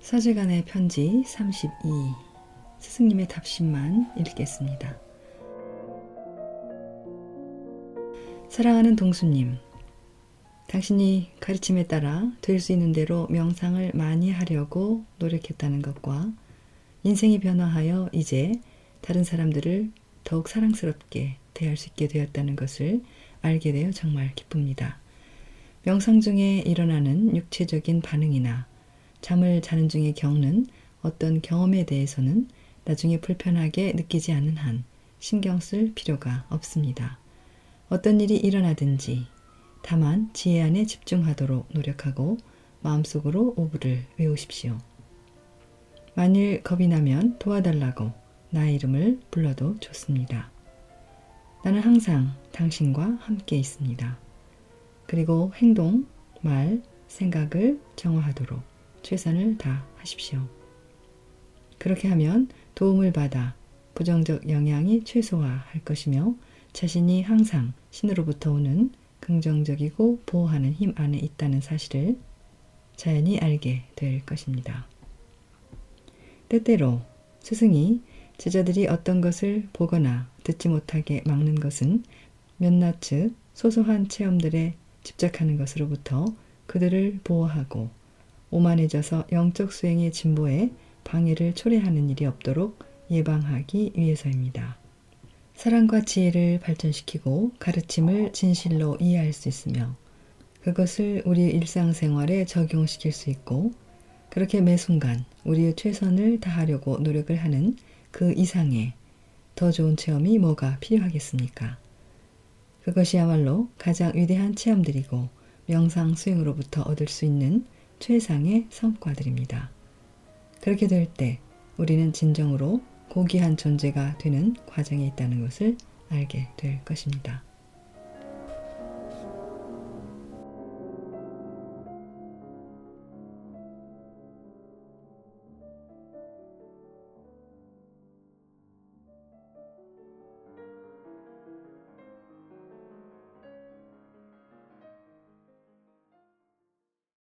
서재간의 편지 32 스승님의 답신만 읽겠습니다. 사랑하는 동수님, 당신이 가르침에 따라 될 수 있는 대로 명상을 많이 하려고 노력했다는 것과 인생이 변화하여 이제 다른 사람들을 더욱 사랑스럽게 대할 수 있게 되었다는 것을 알게 되어 정말 기쁩니다. 명상 중에 일어나는 육체적인 반응이나 잠을 자는 중에 겪는 어떤 경험에 대해서는 나중에 불편하게 느끼지 않는 한 신경 쓸 필요가 없습니다. 어떤 일이 일어나든지 다만 지혜 안에 집중하도록 노력하고 마음속으로 오브를 외우십시오. 만일 겁이 나면 도와달라고 나의 이름을 불러도 좋습니다. 나는 항상 당신과 함께 있습니다. 그리고 행동, 말, 생각을 정화하도록 최선을 다하십시오. 그렇게 하면 도움을 받아 부정적 영향이 최소화할 것이며 자신이 항상 신으로부터 오는 긍정적이고 보호하는 힘 안에 있다는 사실을 자연히 알게 될 것입니다. 때때로 스승이 제자들이 어떤 것을 보거나 듣지 못하게 막는 것은 몇낱의 소소한 체험들에 집착하는 것으로부터 그들을 보호하고 오만해져서 영적 수행의 진보에 방해를 초래하는 일이 없도록 예방하기 위해서입니다. 사랑과 지혜를 발전시키고 가르침을 진실로 이해할 수 있으며 그것을 우리 일상생활에 적용시킬 수 있고 그렇게 매 순간 우리의 최선을 다하려고 노력을 하는 그 이상의 더 좋은 체험이 뭐가 필요하겠습니까? 그것이야말로 가장 위대한 체험들이고 명상 수행으로부터 얻을 수 있는 최상의 성과들입니다. 그렇게 될 때 우리는 진정으로 고귀한 존재가 되는 과정에 있다는 것을 알게 될 것입니다.